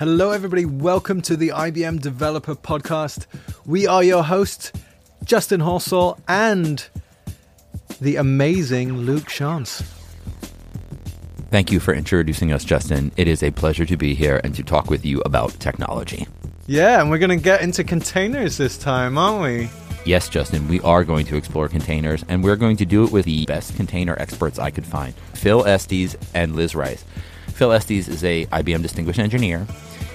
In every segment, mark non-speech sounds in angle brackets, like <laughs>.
Hello, everybody. Welcome to the IBM Developer Podcast. We are your hosts, Justin Horsall and the amazing Luke Schantz. Thank you for introducing us, Justin. It is a pleasure to be here and to talk with you about technology. Yeah, and we're going to get into containers this time, aren't we? Yes, Justin, we are going to explore containers, and we're going to do it with the best container experts I could find Phil Estes and Liz Rice. Phil Estes is a IBM Distinguished Engineer,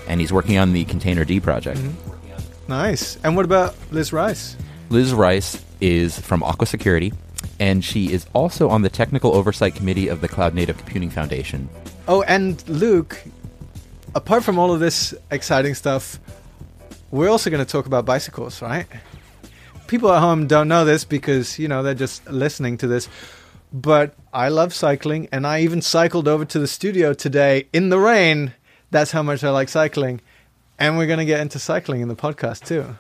and he's working on the Containerd project. Mm-hmm. Nice. And what about Liz Rice? Liz Rice is from Aqua Security, and she is also on the Technical Oversight Committee of the Cloud Native Computing Foundation. Oh, and Luke, apart from all of this exciting stuff, we're also going to talk about bicycles, right? People at home don't know this because, you know, they're just listening to this but I love cycling, and I even cycled over to the studio today in the rain. That's how much I like cycling. And we're going to get into cycling in the podcast too.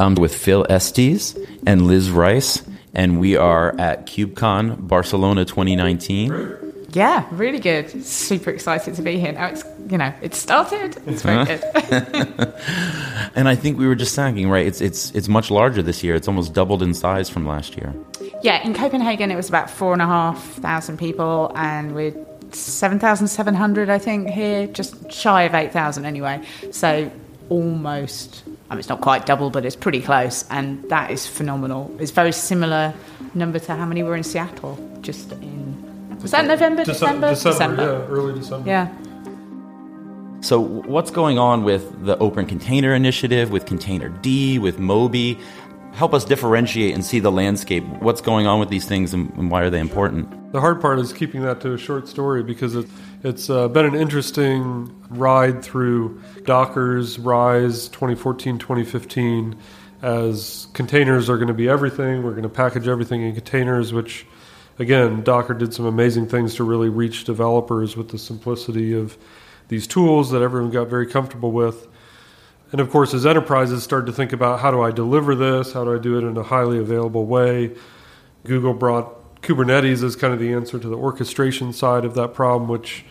I'm with Phil Estes and Liz Rice, and we are at KubeCon Barcelona 2019. Yeah, really good. Super excited to be here. Now it's you know it's started. It's very uh-huh. good. <laughs> <laughs> and I think we were just saying, right? It's it's it's much larger this year. It's almost doubled in size from last year. Yeah, in Copenhagen it was about four and a half thousand people, and we're seven thousand seven hundred, I think, here, just shy of eight thousand anyway. So almost. I mean, it's not quite double, but it's pretty close, and that is phenomenal. It's very similar number to how many were in Seattle, just in was that November, December? December? December, yeah, early December. Yeah. So, what's going on with the Open Container Initiative, with Containerd, with Moby? Help us differentiate and see the landscape. What's going on with these things and, and why are they important? The hard part is keeping that to a short story because it, it's uh, been an interesting ride through Docker's Rise 2014 2015 as containers are going to be everything. We're going to package everything in containers, which again, Docker did some amazing things to really reach developers with the simplicity of these tools that everyone got very comfortable with. And of course, as enterprises start to think about how do I deliver this, how do I do it in a highly available way, Google brought Kubernetes as kind of the answer to the orchestration side of that problem, which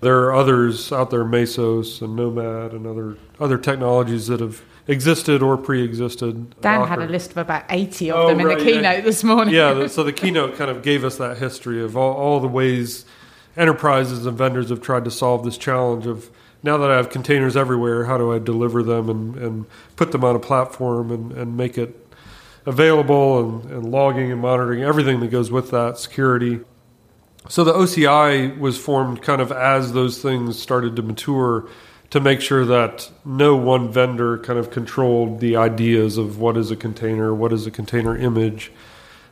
there are others out there, Mesos and Nomad and other other technologies that have existed or pre-existed. Dan had a list of about 80 of oh, them in right, the keynote yeah. this morning. yeah, <laughs> so the keynote kind of gave us that history of all, all the ways enterprises and vendors have tried to solve this challenge of now that I have containers everywhere, how do I deliver them and, and put them on a platform and, and make it available and, and logging and monitoring everything that goes with that, security. So the OCI was formed kind of as those things started to mature to make sure that no one vendor kind of controlled the ideas of what is a container, what is a container image.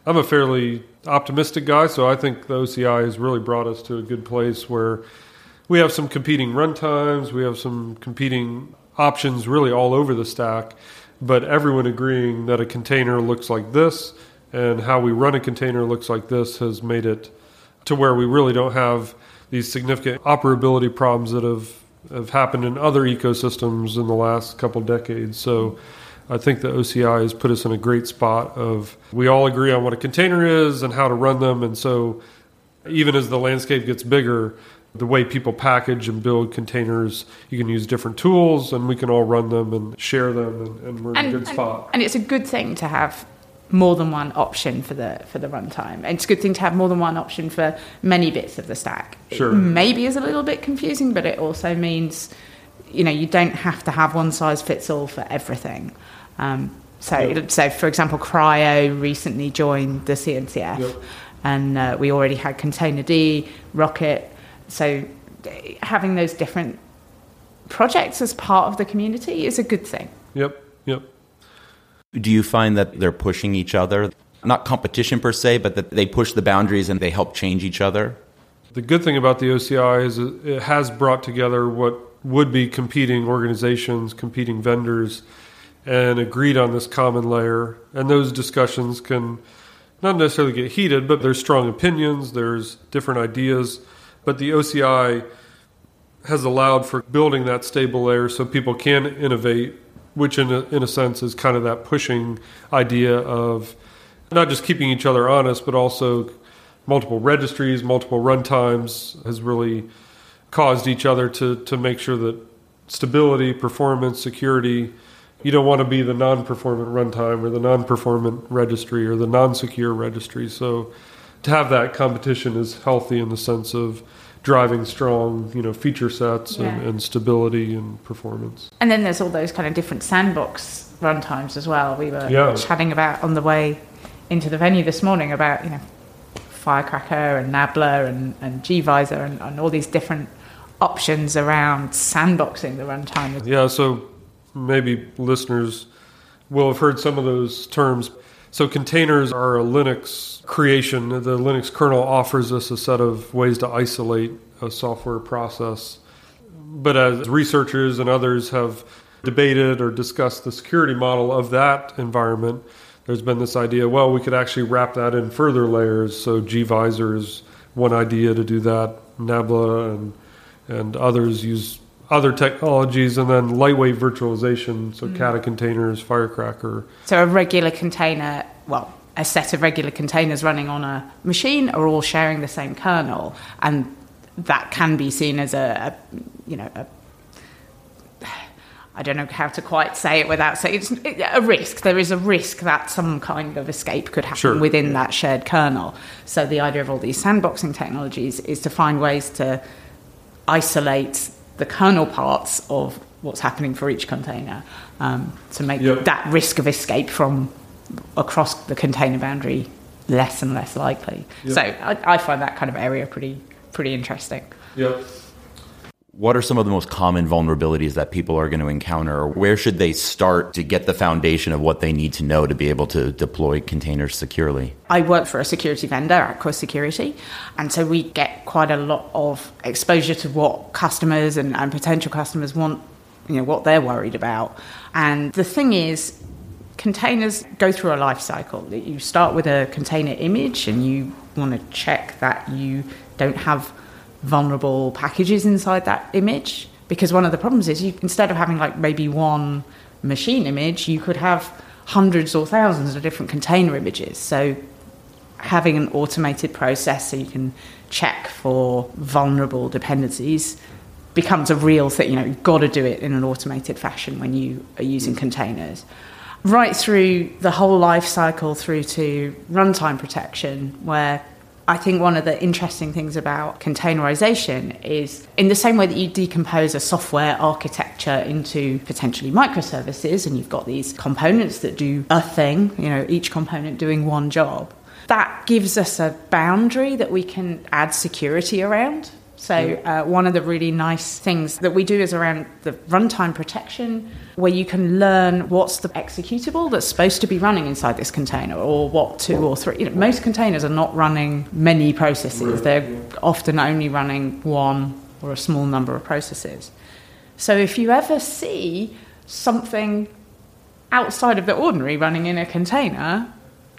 I'm a fairly optimistic guy, so I think the OCI has really brought us to a good place where we have some competing runtimes, we have some competing options really all over the stack, but everyone agreeing that a container looks like this and how we run a container looks like this has made it to where we really don't have these significant operability problems that have have happened in other ecosystems in the last couple decades. So I think the OCI has put us in a great spot of we all agree on what a container is and how to run them. And so even as the landscape gets bigger, the way people package and build containers, you can use different tools and we can all run them and share them and, and we're in a good spot. And it's a good thing to have more than one option for the for the runtime. And it's a good thing to have more than one option for many bits of the stack. Sure. It maybe is a little bit confusing, but it also means you know you don't have to have one size fits all for everything. Um, so, yep. so for example, CRI-O recently joined the CNCF, yep. and uh, we already had Containerd, Rocket. So, having those different projects as part of the community is a good thing. Yep. Do you find that they're pushing each other? Not competition per se, but that they push the boundaries and they help change each other? The good thing about the OCI is it has brought together what would be competing organizations, competing vendors, and agreed on this common layer. And those discussions can not necessarily get heated, but there's strong opinions, there's different ideas. But the OCI has allowed for building that stable layer so people can innovate which in a, in a sense is kind of that pushing idea of not just keeping each other honest, but also multiple registries, multiple runtimes has really caused each other to, to make sure that stability, performance, security, you don't want to be the non-performant runtime or the non-performant registry or the non-secure registry. So to have that competition is healthy in the sense of driving strong, you know, feature sets and, Yeah. and stability and performance. And then there's all those kind of different sandbox runtimes as well. We were Yeah. chatting about on the way into the venue this morning about, you know, Firecracker and Nabla and, and gvisor and, and all these different options around sandboxing the runtime. Yeah, so maybe listeners will have heard some of those terms. So containers are a Linux creation. The Linux kernel offers us a set of ways to isolate a software process. But as researchers and others have debated or discussed the security model of that environment, there's been this idea, well, we could actually wrap that in further layers. So gvisor is one idea to do that. Nabla and and others use other technologies and then lightweight virtualization, so mm. Kata containers, Firecracker. So a regular container, well, a set of regular containers running on a machine are all sharing the same kernel, and that can be seen as a, a you know, a, I don't know how to quite say it without saying it's a risk. There is a risk that some kind of escape could happen Sure. within that shared kernel. So the idea of all these sandboxing technologies is to find ways to isolate the kernel parts of what's happening for each container um, to make Yep. that risk of escape from across the container boundary less and less likely. Yep. So I, I find that kind of area pretty pretty interesting. Yep. What are some of the most common vulnerabilities that people are going to encounter? Where should they start to get the foundation of what they need to know to be able to deploy containers securely? I work for a security vendor, at Aqua Security, and so we get quite a lot of exposure to what customers and, and potential customers want, you know, what they're worried about. And the thing is, containers go through a life cycle. You start with a container image and you want to check that you don't have vulnerable packages inside that image because one of the problems is you instead of having like maybe one machine image you could have hundreds or thousands of different container images so having an automated process so you can check for vulnerable dependencies becomes a real thing. You know, you've got to do it in an automated fashion when you are using containers. Right through the whole life cycle through to runtime protection, where I think one of the interesting things about containerization is in the same way that you decompose a software architecture into potentially microservices and you've got these components that do a thing, you know, each component doing one job. That gives us a boundary that we can add security around. So, uh, one of the really nice things that we do is around the runtime protection, where you can learn what's the executable that's supposed to be running inside this container, or what two or three. You know, most containers are not running many processes, they're often only running one or a small number of processes. So, if you ever see something outside of the ordinary running in a container,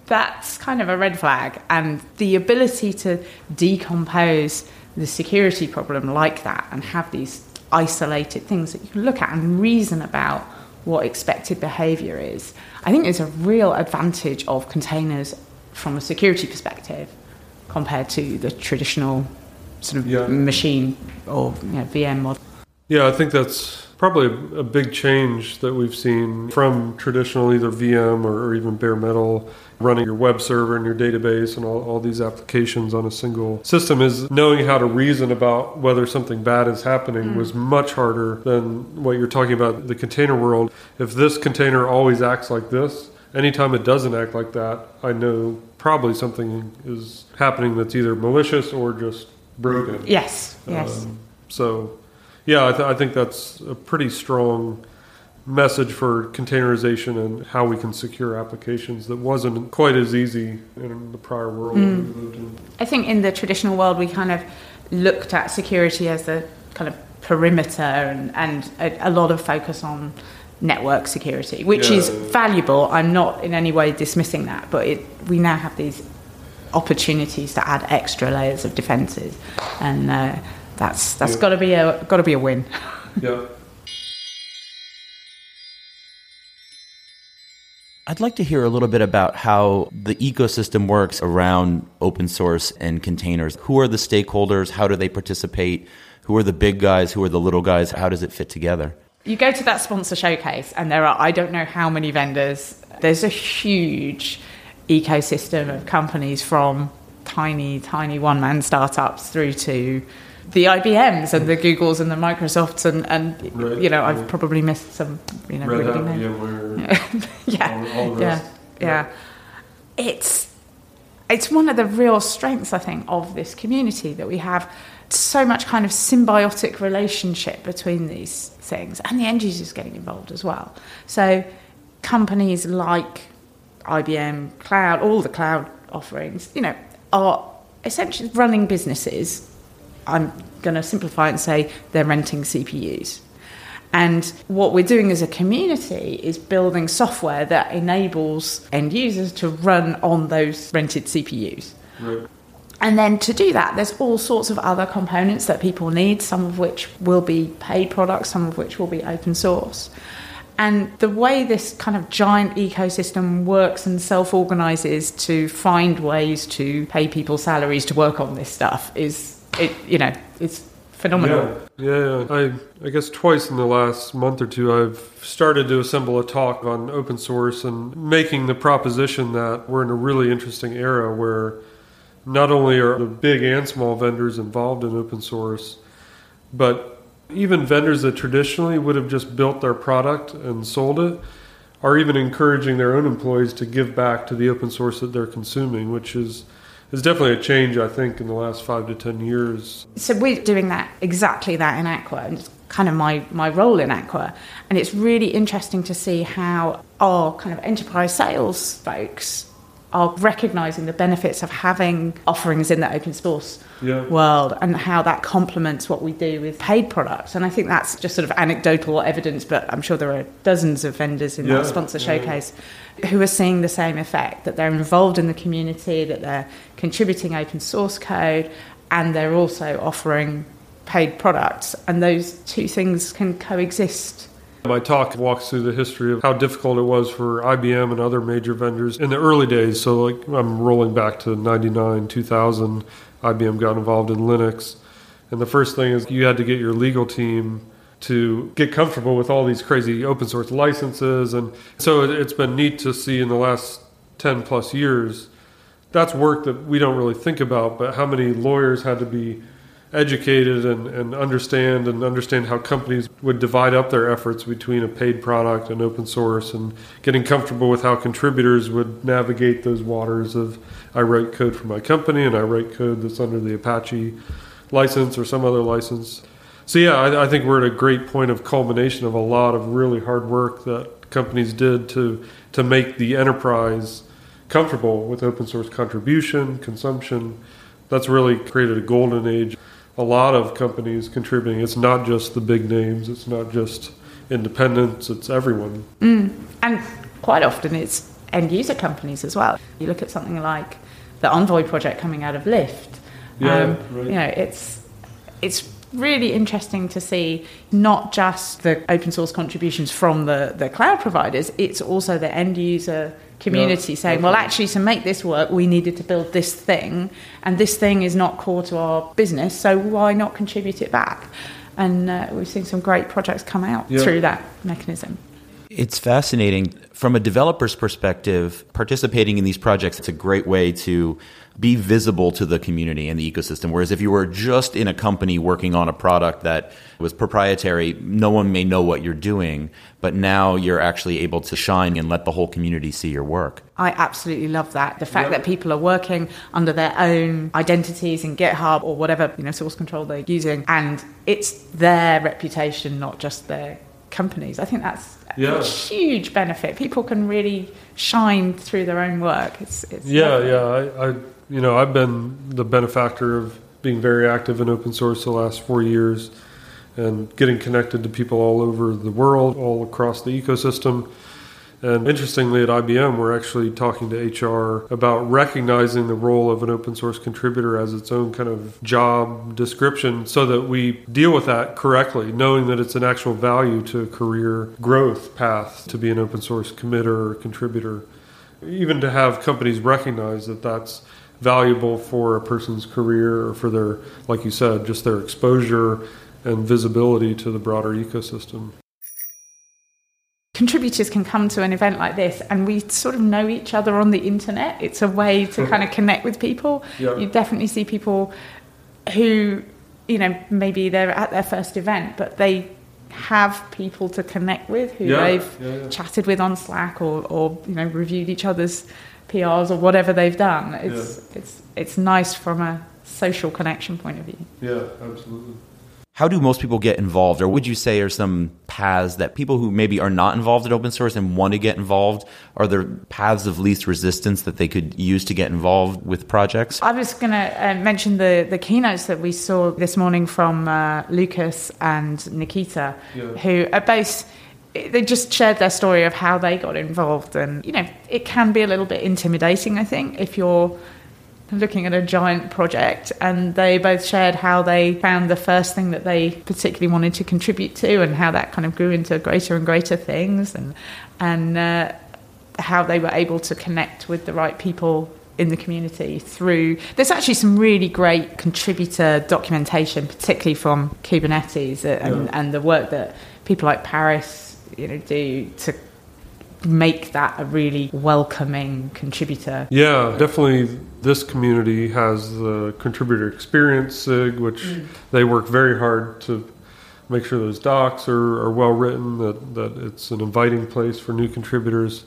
that's kind of a red flag. And the ability to decompose the security problem like that and have these isolated things that you can look at and reason about what expected behavior is, I think is a real advantage of containers from a security perspective compared to the traditional sort of Yeah. machine or you know, VM model. Yeah, I think that's probably a, big change that we've seen from traditional either VM or, or even bare metal running your web server and your database and all, all these applications on a single system is knowing how to reason about whether something bad is happening was much harder than what you're talking about the container world. If this container always acts like this, anytime it doesn't act like that, I know probably something is happening that's either malicious or just broken. Yes, yes. Um, so, yeah, I, th- I think that's a pretty strong message for containerization and how we can secure applications that wasn't quite as easy in the prior world that we lived in. I think in the traditional world, we kind of looked at security as a kind of perimeter and, and a, a lot of focus on network security, which is valuable. I'm not in any way dismissing that, but it, we now have these opportunities to add extra layers of defences, and uh, that's that's Yeah. got to be a got to be a win. <laughs> Yeah. I'd like to hear a little bit about how the ecosystem works around open source and containers. Who are the stakeholders? How do they participate? Who are the big guys? Who are the little guys? How does it fit together? You go to that sponsor showcase, and there are, I don't know how many vendors. There's a huge ecosystem of companies from tiny, tiny one man startups through to the IBMs and the Googles and the Microsofts and, and you know I've probably missed some you know Red really Hat, <laughs> yeah. all, all yeah, yeah. Yeah. It's it's one of the real strengths I think of this community that we have so much kind of symbiotic relationship between these things and the end users getting involved as well. So companies like IBM cloud all the cloud offerings you know are essentially running businesses I'm going to simplify and say they're renting CPUs. And what we're doing as a community is building software that enables end users to run on those rented CPUs. Right. And then to do that, there's all sorts of other components that people need, some of which will be paid products, some of which will be open source. And the way this kind of giant ecosystem works and self organizes to find ways to pay people salaries to work on this stuff is it you know it's phenomenal. Yeah, yeah. I I guess twice in the last month or two I've started to assemble a talk on open source and making the proposition that we're in a really interesting era where not only are the big and small vendors involved in open source, but even vendors that traditionally would have just built their product and sold it are even encouraging their own employees to give back to the open source that they're consuming, which is there's definitely a change, I think, in the last five to ten years. So we're doing that exactly that in Aqua, and it's kind of my my role in Aqua, and it's really interesting to see how our kind of enterprise sales folks are recognizing the benefits of having offerings in the open source yeah. world and how that complements what we do with paid products. And I think that's just sort of anecdotal evidence, but I'm sure there are dozens of vendors in yeah. that sponsor yeah. showcase who are seeing the same effect that they're involved in the community, that they're contributing open source code, and they're also offering paid products. And those two things can coexist my talk walks through the history of how difficult it was for IBM and other major vendors in the early days. So, like, I'm rolling back to 99, 2000, IBM got involved in Linux. And the first thing is you had to get your legal team to get comfortable with all these crazy open source licenses. And so it's been neat to see in the last 10 plus years. That's work that we don't really think about, but how many lawyers had to be educated and, and understand and understand how companies would divide up their efforts between a paid product and open source and getting comfortable with how contributors would navigate those waters of I write code for my company and I write code that's under the Apache license or some other license. So yeah, I, I think we're at a great point of culmination of a lot of really hard work that companies did to to make the enterprise comfortable with open source contribution, consumption. That's really created a golden age a lot of companies contributing. It's not just the big names. It's not just independents. It's everyone. Mm. And quite often it's end user companies as well. You look at something like the Envoy project coming out of Lyft. Yeah, um, right. You know, it's it's really interesting to see not just the open source contributions from the, the cloud providers, it's also the end user community yeah, saying, well, actually, to make this work, we needed to build this thing, and this thing is not core to our business, so why not contribute it back? And uh, we've seen some great projects come out yeah. through that mechanism. It's fascinating. From a developer's perspective, participating in these projects, it's a great way to be visible to the community and the ecosystem. Whereas if you were just in a company working on a product that was proprietary, no one may know what you're doing, but now you're actually able to shine and let the whole community see your work. I absolutely love that. The fact that people are working under their own identities in GitHub or whatever, you know, source control they're using and it's their reputation, not just their companies. I think that's yeah. huge benefit. People can really shine through their own work. It's, it's yeah, lovely. yeah. I, I you know, I've been the benefactor of being very active in open source the last four years and getting connected to people all over the world, all across the ecosystem. And interestingly, at IBM, we're actually talking to HR about recognizing the role of an open source contributor as its own kind of job description so that we deal with that correctly, knowing that it's an actual value to career growth path to be an open source committer or contributor. Even to have companies recognize that that's valuable for a person's career or for their, like you said, just their exposure and visibility to the broader ecosystem contributors can come to an event like this and we sort of know each other on the internet. It's a way to kind of connect with people. You definitely see people who, you know, maybe they're at their first event, but they have people to connect with who Yeah, they've yeah, yeah. chatted with on Slack or, or you know reviewed each other's PRs or whatever they've done. It's it's it's nice from a social connection point of view. Yeah, absolutely. How do most people get involved, or would you say are some paths that people who maybe are not involved in open source and want to get involved? Are there paths of least resistance that they could use to get involved with projects? I was going to uh, mention the, the keynotes that we saw this morning from uh, Lucas and Nikita, Yeah. who are both. They just shared their story of how they got involved, and you know, it can be a little bit intimidating. I think if you're looking at a giant project, and they both shared how they found the first thing that they particularly wanted to contribute to, and how that kind of grew into greater and greater things, and and uh, how they were able to connect with the right people in the community through there's actually some really great contributor documentation particularly from kubernetes uh, and, Yeah. and the work that people like paris you know do to make that a really welcoming contributor Yeah, definitely. This community has the contributor experience SIG, which they work very hard to make sure those docs are, are well written, that, that it's an inviting place for new contributors.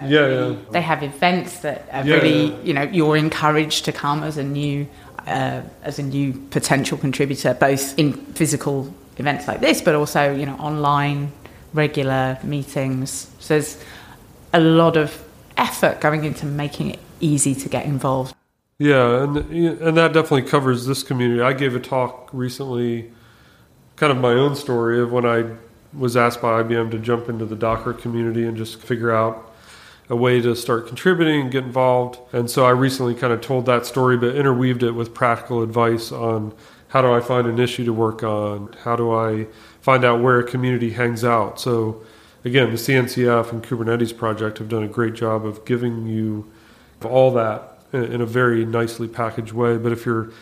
Yeah, yeah. they have events that are Yeah, really yeah. you know you're encouraged to come as a new uh, as a new potential contributor both in physical events like this but also you know online regular meetings so there's a lot of effort going into making it easy to get involved Yeah, and and that definitely covers this community. I gave a talk recently, kind of my own story of when I was asked by IBM to jump into the Docker community and just figure out a way to start contributing and get involved. And so I recently kind of told that story, but interweaved it with practical advice on how do I find an issue to work on? How do I find out where a community hangs out? So again, the CNCF and Kubernetes project have done a great job of giving you all that in a very nicely packaged way. But if you're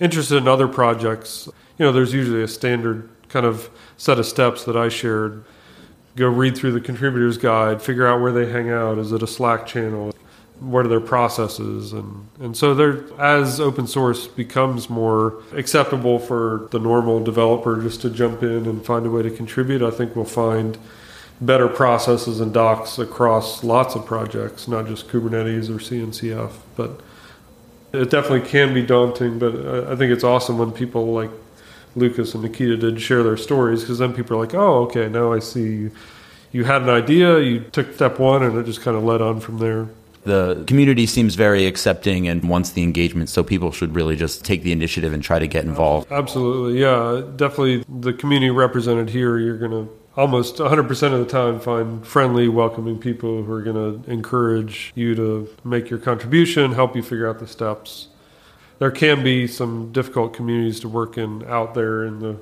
interested in other projects, you know, there's usually a standard kind of set of steps that I shared. Go read through the contributors guide, figure out where they hang out. Is it a Slack channel? What are their processes? And, and so there, as open source becomes more acceptable for the normal developer just to jump in and find a way to contribute, I think we'll find better processes and docs across lots of projects, not just Kubernetes or CNCF. But it definitely can be daunting. But I think it's awesome when people like Lucas and Nikita did share their stories because then people are like, oh, okay, now I see you had an idea, you took step one, and it just kind of led on from there. The community seems very accepting and wants the engagement, so people should really just take the initiative and try to get involved. Absolutely, yeah. Definitely the community represented here, you're going to almost 100% of the time find friendly, welcoming people who are going to encourage you to make your contribution, help you figure out the steps. There can be some difficult communities to work in out there in the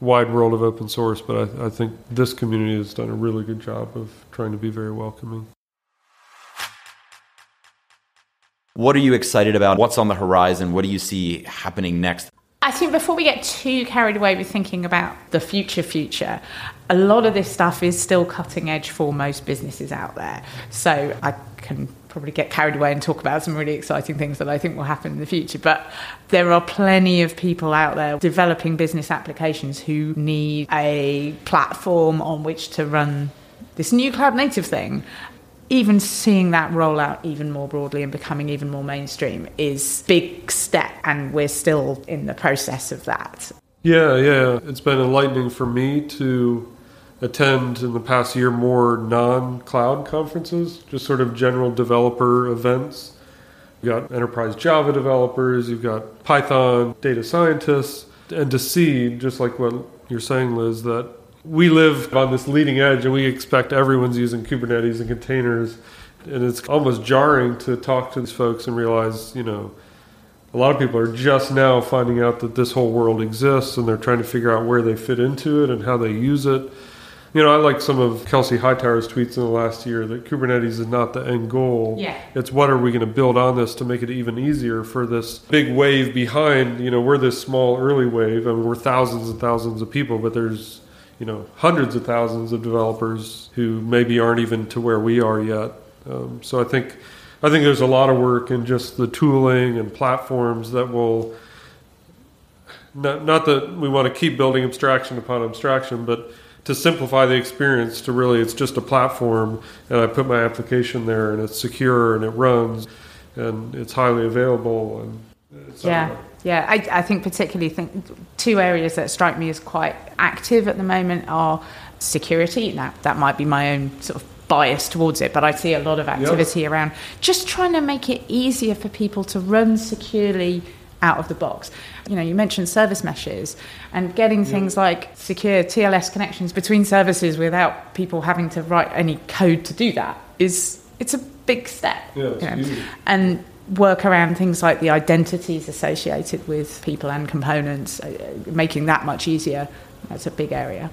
wide world of open source, but I, I think this community has done a really good job of trying to be very welcoming. What are you excited about? What's on the horizon? What do you see happening next? I think before we get too carried away with thinking about the future future, a lot of this stuff is still cutting edge for most businesses out there. So I can probably get carried away and talk about some really exciting things that I think will happen in the future. But there are plenty of people out there developing business applications who need a platform on which to run this new cloud native thing even seeing that roll out even more broadly and becoming even more mainstream is big step and we're still in the process of that Yeah, yeah. It's been enlightening for me to attend in the past year more non cloud conferences, just sort of general developer events. You've got enterprise Java developers, you've got Python data scientists, and to see, just like what you're saying, Liz, that we live on this leading edge and we expect everyone's using Kubernetes and containers. And it's almost jarring to talk to these folks and realize, you know, a lot of people are just now finding out that this whole world exists and they're trying to figure out where they fit into it and how they use it. You know, I like some of Kelsey Hightower's tweets in the last year that Kubernetes is not the end goal. Yeah. It's what are we going to build on this to make it even easier for this big wave behind. You know, we're this small early wave. I mean, we're thousands and thousands of people, but there's, you know, hundreds of thousands of developers who maybe aren't even to where we are yet. Um, so I think, I think there's a lot of work in just the tooling and platforms that will. Not, not that we want to keep building abstraction upon abstraction, but to simplify the experience to really it's just a platform and I put my application there and it's secure and it runs and it's highly available and it's Yeah, yeah. I, I think particularly think two areas that strike me as quite active at the moment are security. Now that might be my own sort of bias towards it, but I see a lot of activity around just trying to make it easier for people to run securely out of the box. You know, you mentioned service meshes and getting things like secure TLS connections between services without people having to write any code to do that is it's a big step. Yeah, you know. And work around things like the identities associated with people and components, uh, making that much easier. That's a big area.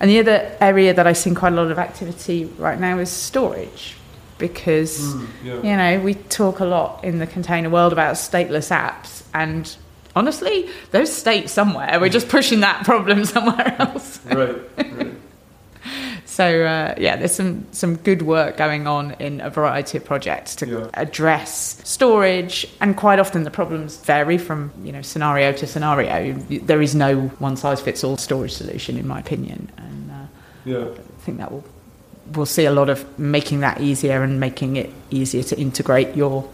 And the other area that I see quite a lot of activity right now is storage because Mm, yeah. you know we talk a lot in the container world about stateless apps and honestly those state somewhere we're just pushing that problem <laughs> somewhere else right. So uh, yeah there's some some good work going on in a variety of projects to Yeah. address storage and quite often the problems vary from you know scenario to scenario there is no one size fits all storage solution in my opinion and uh, yeah I think that will we'll see a lot of making that easier and making it easier to integrate your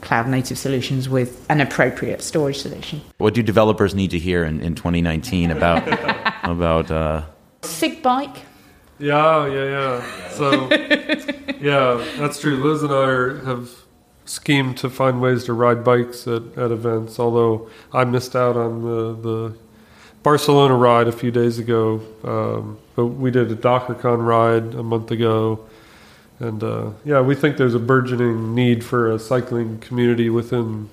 cloud native solutions with an appropriate storage solution. What do developers need to hear in, in 2019 about <laughs> about uh, SIGBike, yeah yeah yeah. So <laughs> yeah that's true. Liz and I are, have schemed to find ways to ride bikes at, at events although I missed out on the, the Barcelona ride a few days ago, um, but we did a DockerCon ride a month ago, and uh, yeah, we think there's a burgeoning need for a cycling community within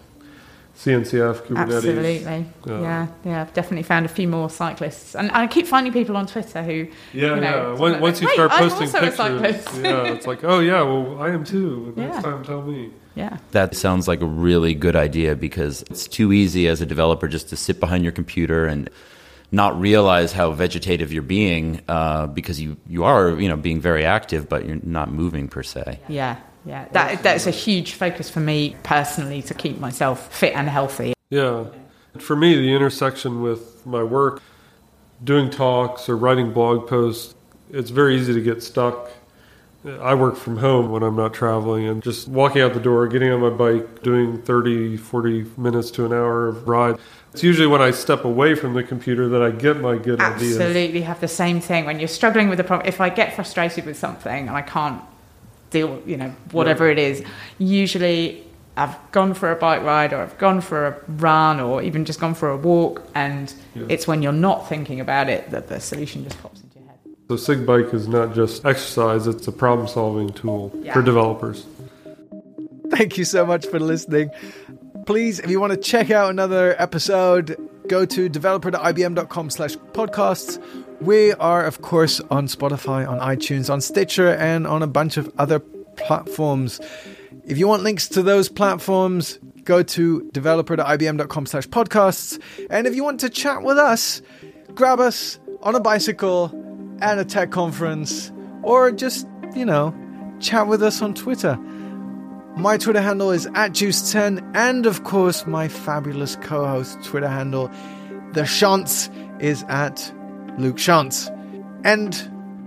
CNCF Kubernetes. absolutely. Yeah. Yeah. yeah, I've definitely found a few more cyclists, and I keep finding people on Twitter who, Yeah, you know, yeah. Once, once you "Wait, start I'm posting also a pictures, cyclist." yeah, it's like, oh yeah, well I am too. Next Yeah. time, tell me. yeah, that sounds like a really good idea because it's too easy as a developer just to sit behind your computer and not realize how vegetative you're being uh, because you, you are you know being very active but you're not moving per se. yeah, yeah. That that's a huge focus for me personally to keep myself fit and healthy. Yeah. For me, the intersection with my work, doing talks or writing blog posts, it's very easy to get stuck. I work from home when I'm not traveling and just walking out the door, getting on my bike, doing 30, 40 minutes to an hour of ride. It's usually when I step away from the computer that I get my good ideas. Absolutely have the same thing when you're struggling with a problem. If I get frustrated with something and I can't deal, you know, whatever it is, usually I've gone for a bike ride or I've gone for a run or even just gone for a walk, and Yeah. it's when you're not thinking about it that the solution just pops into your head. So Sig Bike is not just exercise, it's a problem solving tool Yeah. for developers. Thank you so much for listening. Please, if you want to check out another episode, go to developer.ibm.com slash podcasts. We are, of course, on Spotify, on iTunes, on Stitcher, and on a bunch of other platforms. If you want links to those platforms, go to developer.ibm.com slash podcasts. And if you want to chat with us, grab us on a bicycle at a tech conference, or just, you know, chat with us on Twitter. My Twitter handle is at Juice10, and of course, my fabulous co host Twitter handle, The Schantz, is at Luke Schantz. And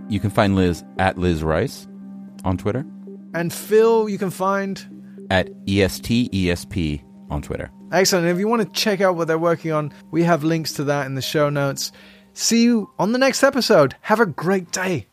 You can find Liz at Liz Rice on Twitter, and Phil, you can find. at ESTESP on Twitter. Excellent. And if you want to check out what they're working on, we have links to that in the show notes. See you on the next episode. Have a great day.